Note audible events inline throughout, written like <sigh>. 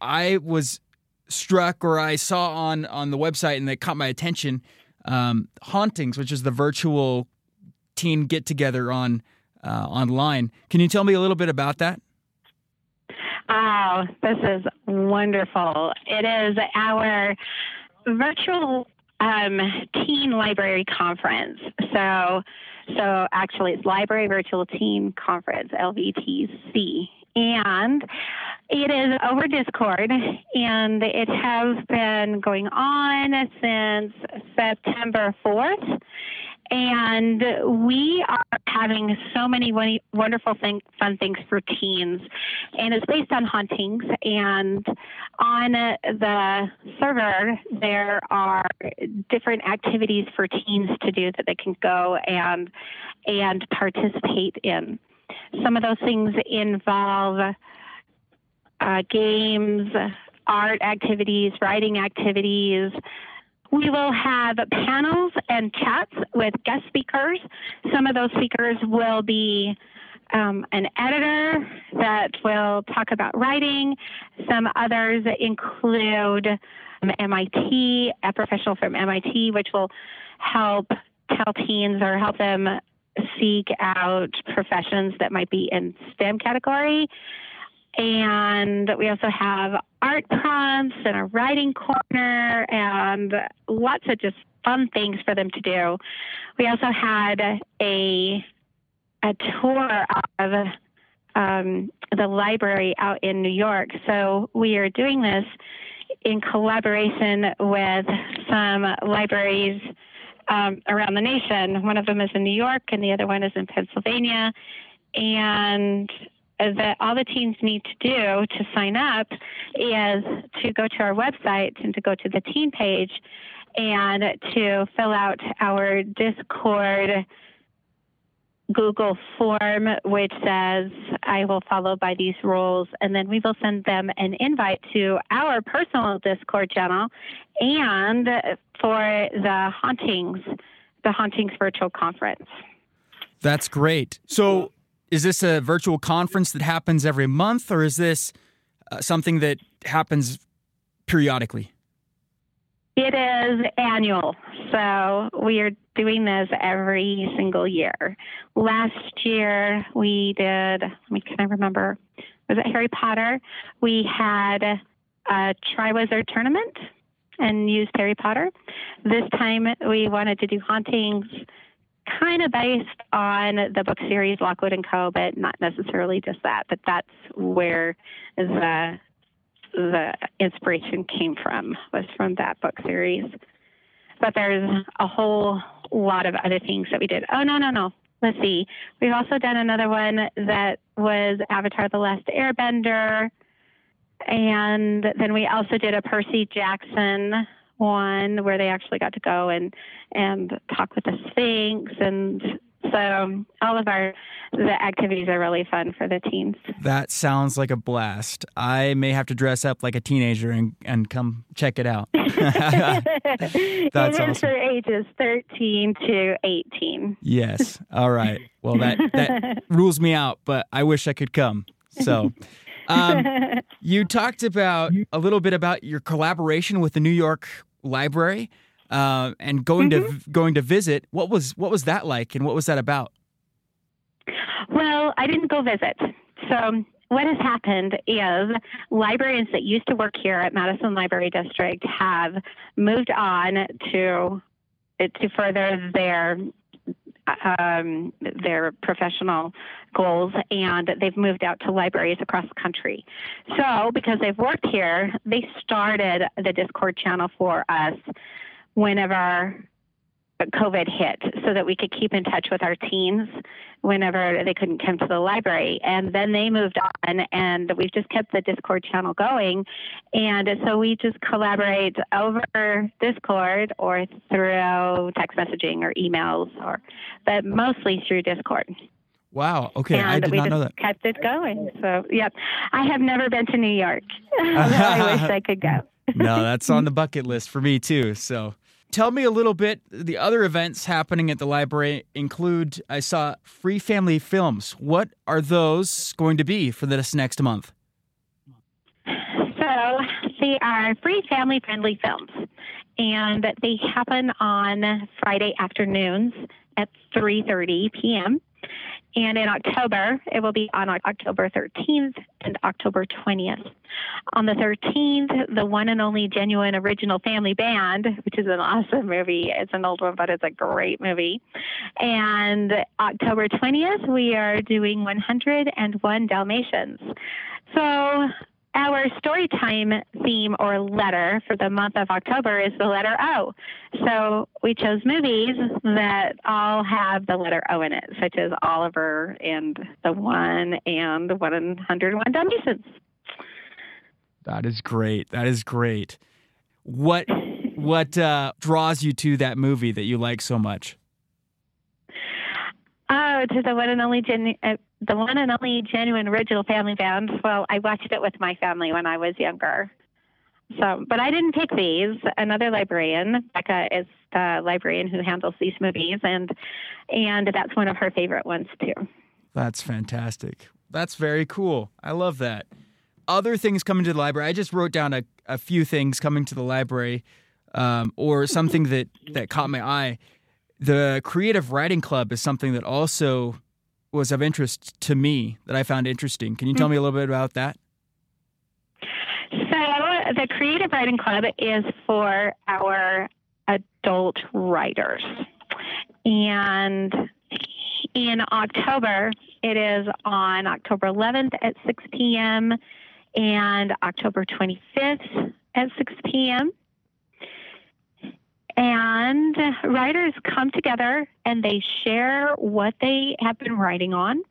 I was struck or I saw on on the website and that caught my attention um, hauntings, which is the virtual teen get together on uh, online. Can you tell me a little bit about that? Oh, this is wonderful. It is our virtual um, teen library conference. So, so actually, it's Library Virtual Teen Conference (LVTC), and it is over Discord, and it has been going on since September 4th. And we are having so many wonderful thing, fun things for teens. And it's based on hauntings. And on the server, there are different activities for teens to do that they can go and, and participate in. Some of those things involve uh, games, art activities, writing activities. We will have panels and chats with guest speakers. Some of those speakers will be um, an editor that will talk about writing. Some others include um, MIT, a professional from MIT, which will help tell teens or help them seek out professions that might be in STEM category. And we also have art prompts and a writing corner and lots of just fun things for them to do. We also had a a tour of um, the library out in New York. So we are doing this in collaboration with some libraries um, around the nation. One of them is in New York, and the other one is in Pennsylvania. And that all the teens need to do to sign up is to go to our website and to go to the teen page and to fill out our Discord Google form, which says, I will follow by these rules. And then we will send them an invite to our personal Discord channel and for the Hauntings, the Hauntings virtual conference. That's great. So, is this a virtual conference that happens every month, or is this uh, something that happens periodically? It is annual. So we are doing this every single year. Last year we did, mean, can I remember? Was it Harry Potter? We had a Triwizard tournament and used Harry Potter. This time we wanted to do hauntings kind of based on the book series Lockwood and Co., but not necessarily just that. But that's where the the inspiration came from was from that book series. But there's a whole lot of other things that we did. Oh no no no. Let's see. We've also done another one that was Avatar: The Last Airbender, and then we also did a Percy Jackson one where they actually got to go and and talk with the Sphinx and so all of our the activities are really fun for the teens. That sounds like a blast. I may have to dress up like a teenager and, and come check it out. <laughs> <laughs> That's it awesome. for ages 13 to 18. Yes. All right. Well, that that <laughs> rules me out, but I wish I could come. So, um, you talked about a little bit about your collaboration with the New York library uh, and going mm-hmm. to going to visit. What was what was that like, and what was that about? Well, I didn't go visit. So what has happened is librarians that used to work here at Madison Library District have moved on to to further their um, their professional goals and they've moved out to libraries across the country. So, because they've worked here, they started the Discord channel for us whenever COVID hit so that we could keep in touch with our teens whenever they couldn't come to the library. And then they moved on, and we've just kept the Discord channel going. And so we just collaborate over Discord or through text messaging or emails, or but mostly through Discord. Wow. Okay, and I did not know that. Kept it going. So, yep. I have never been to New York. <laughs> I wish I could go. <laughs> no, that's on the bucket list for me too. So, Tell me a little bit. The other events happening at the library include I saw free family films. What are those going to be for this next month? So they are free family friendly films, and they happen on Friday afternoons at 3:30 p.m. And in October, it will be on October 13th and October 20th. On the 13th, the one and only genuine original family band, which is an awesome movie. It's an old one, but it's a great movie. And October 20th, we are doing 101 Dalmatians. So our story time theme or letter for the month of October is the letter O. So we chose movies that all have the letter O in it, such as Oliver and The One and 101 Dalmatians. That is great. That is great. What what uh, draws you to that movie that you like so much? To the one and only Gen- uh, the one and only genuine original family band. Well, I watched it with my family when I was younger. So, but I didn't pick these. Another librarian, Becca, is the librarian who handles these movies, and and that's one of her favorite ones too. That's fantastic. That's very cool. I love that. Other things coming to the library. I just wrote down a, a few things coming to the library, um, or something that that caught my eye. The creative writing club is something that also was of interest to me that I found interesting. Can you tell me a mm-hmm. little bit about that? So, the Creative Writing Club is for our adult writers. And in October, it is on October 11th at 6 p.m. and October 25th at 6 p.m. And writers come together and they share what they have been writing on.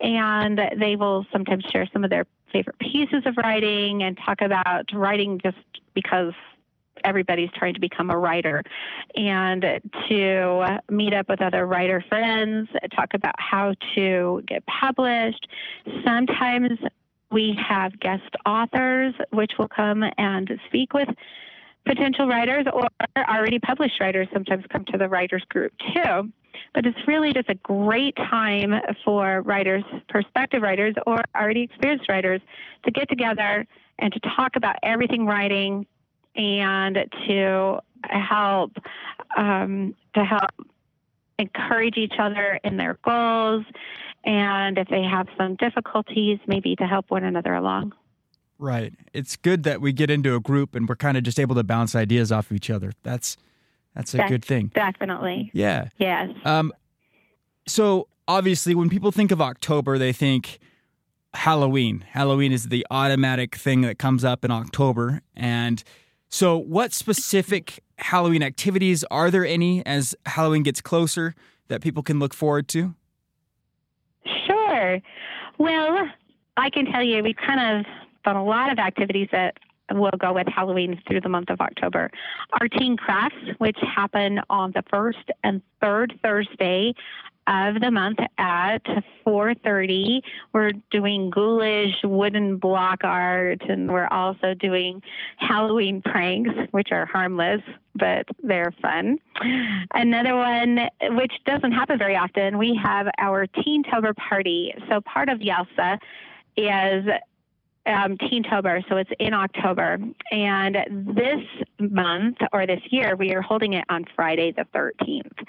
And they will sometimes share some of their favorite pieces of writing and talk about writing just because everybody's trying to become a writer and to meet up with other writer friends, talk about how to get published. Sometimes we have guest authors, which will come and speak with potential writers or already published writers sometimes come to the writers group too. But it's really just a great time for writers, prospective writers, or already experienced writers to get together and to talk about everything writing and to help um, to help encourage each other in their goals and if they have some difficulties maybe to help one another along Right. It's good that we get into a group and we're kind of just able to bounce ideas off of each other. That's that's a good thing. Definitely. Yeah. Yes. Um so obviously when people think of October, they think Halloween. Halloween is the automatic thing that comes up in October and so what specific Halloween activities are there any as Halloween gets closer that people can look forward to? Sure. Well, I can tell you we kind of done a lot of activities that will go with Halloween through the month of October. Our teen crafts, which happen on the first and third Thursday of the month at 4:30. We're doing ghoulish wooden block art, and we're also doing Halloween pranks, which are harmless but they're fun. Another one, which doesn't happen very often, we have our Teen Teentober party. So part of YALSA is um, Teentober, so it's in October. And this month or this year, we are holding it on Friday the 13th.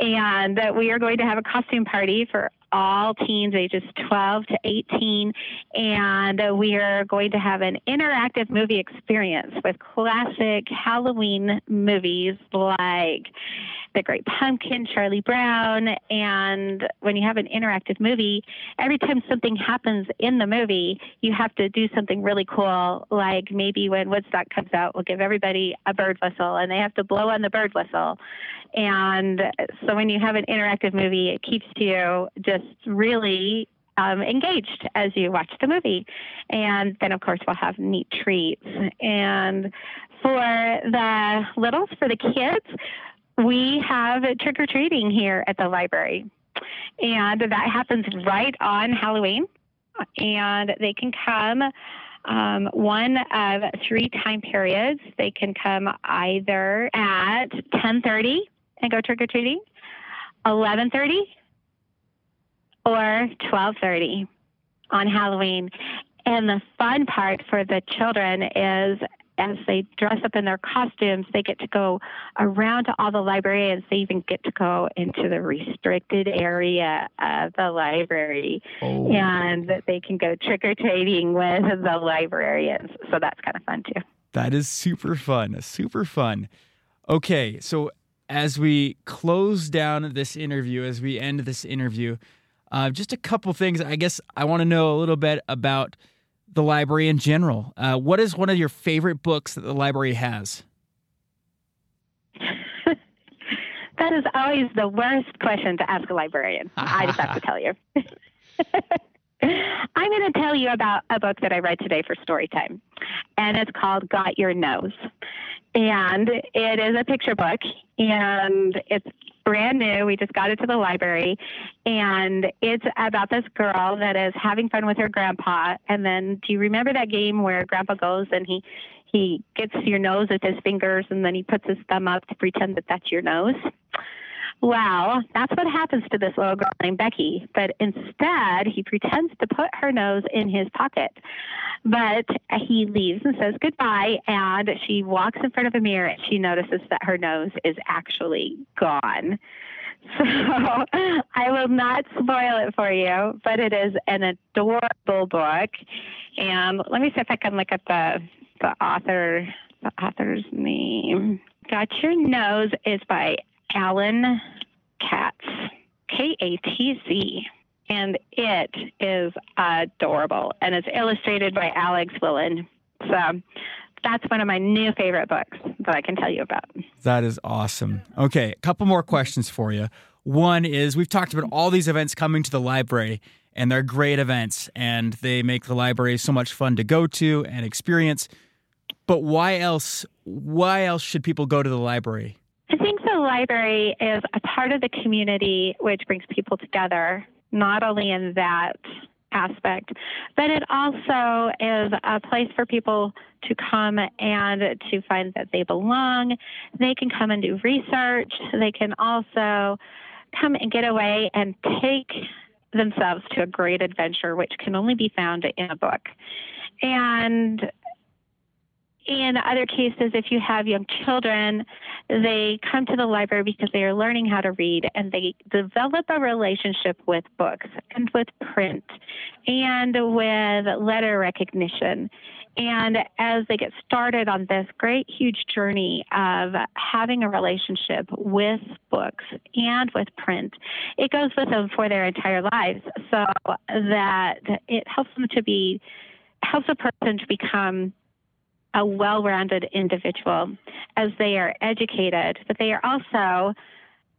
And we are going to have a costume party for all teens ages 12 to 18. And we are going to have an interactive movie experience with classic Halloween movies like The Great Pumpkin, Charlie Brown. And when you have an interactive movie, every time something happens in the movie, you have to do something really cool. Like maybe when Woodstock comes out, we'll give everybody a bird whistle and they have to blow on the bird whistle. And so when you have an interactive movie, it keeps you just really um, engaged as you watch the movie. And then, of course, we'll have neat treats. And for the littles, for the kids, we have trick or treating here at the library. And that happens right on Halloween. And they can come um, one of three time periods. They can come either at 10:30 and go trick or treating, 11:30, or 12:30 on Halloween. And the fun part for the children is as they dress up in their costumes, they get to go around to all the librarians. They even get to go into the restricted area of the library, oh. and they can go trick or treating with the librarians. So that's kind of fun too. That is super fun. Super fun. Okay, so as we close down this interview, as we end this interview, uh, just a couple things. I guess I want to know a little bit about the library in general. Uh, what is one of your favorite books that the library has? <laughs> that is always the worst question to ask a librarian. <laughs> I just have to tell you. <laughs> I'm going to tell you about a book that I read today for story time, and it's called Got Your Nose. And it is a picture book, and it's brand new. We just got it to the library, and it's about this girl that is having fun with her grandpa. And then, do you remember that game where grandpa goes and he he gets your nose with his fingers, and then he puts his thumb up to pretend that that's your nose? Well, that's what happens to this little girl named Becky. But instead, he pretends to put her nose in his pocket. But he leaves and says goodbye, and she walks in front of a mirror and she notices that her nose is actually gone. <laughs> So I will not spoil it for you, but it is an adorable book. And let me see if I can look at the the author the author's name. Got Your Nose is by Alan Katz, K A T Z. And it is adorable. And it's illustrated by Alex Willan. So that's one of my new favorite books that I can tell you about. That is awesome. Okay, a couple more questions for you. One is we've talked about all these events coming to the library, and they're great events, and they make the library so much fun to go to and experience. But why else? Why else should people go to the library? I think the library is a part of the community which brings people together, not only in that aspect, but it also is a place for people to come and to find that they belong. They can come and do research. They can also come and get away and take themselves to a great adventure, which can only be found in a book. And in other cases, if you have young children, they come to the library because they are learning how to read and they develop a relationship with books and with print and with letter recognition. And as they get started on this great, huge journey of having a relationship with books and with print, it goes with them for their entire lives so that it helps them to be, helps a person to become a well rounded individual as they are educated, but they are also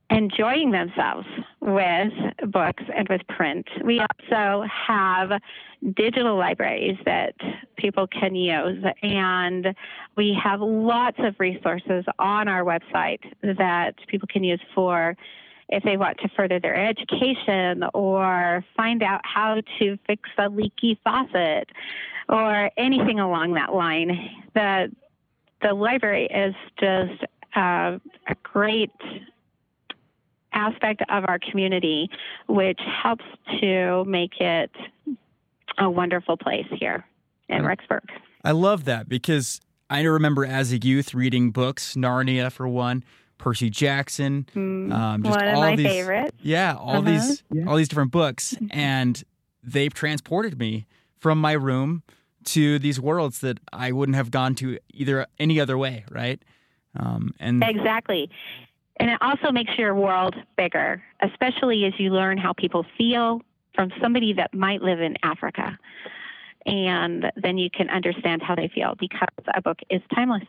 enjoying themselves with books and with print. We also have digital libraries that people can use, and we have lots of resources on our website that people can use for if they want to further their education or find out how to fix a leaky faucet or anything along that line. The the library is just uh, a great aspect of our community, which helps to make it a wonderful place here in Rexburg. I love that because I remember as a youth reading books, Narnia for one, Percy Jackson, mm, um, just one of all my these, favorites. Yeah, all uh-huh. these yeah. all these different books, and they've transported me from my room to these worlds that I wouldn't have gone to either any other way, right? Um, and exactly. And it also makes your world bigger, especially as you learn how people feel from somebody that might live in Africa. And then you can understand how they feel because a book is timeless.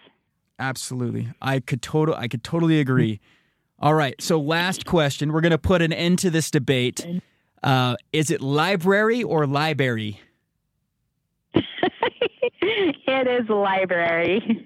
Absolutely. I could total I could totally agree. All right. So last question. We're gonna put an end to this debate. Uh, is it library or library? <laughs> it is library.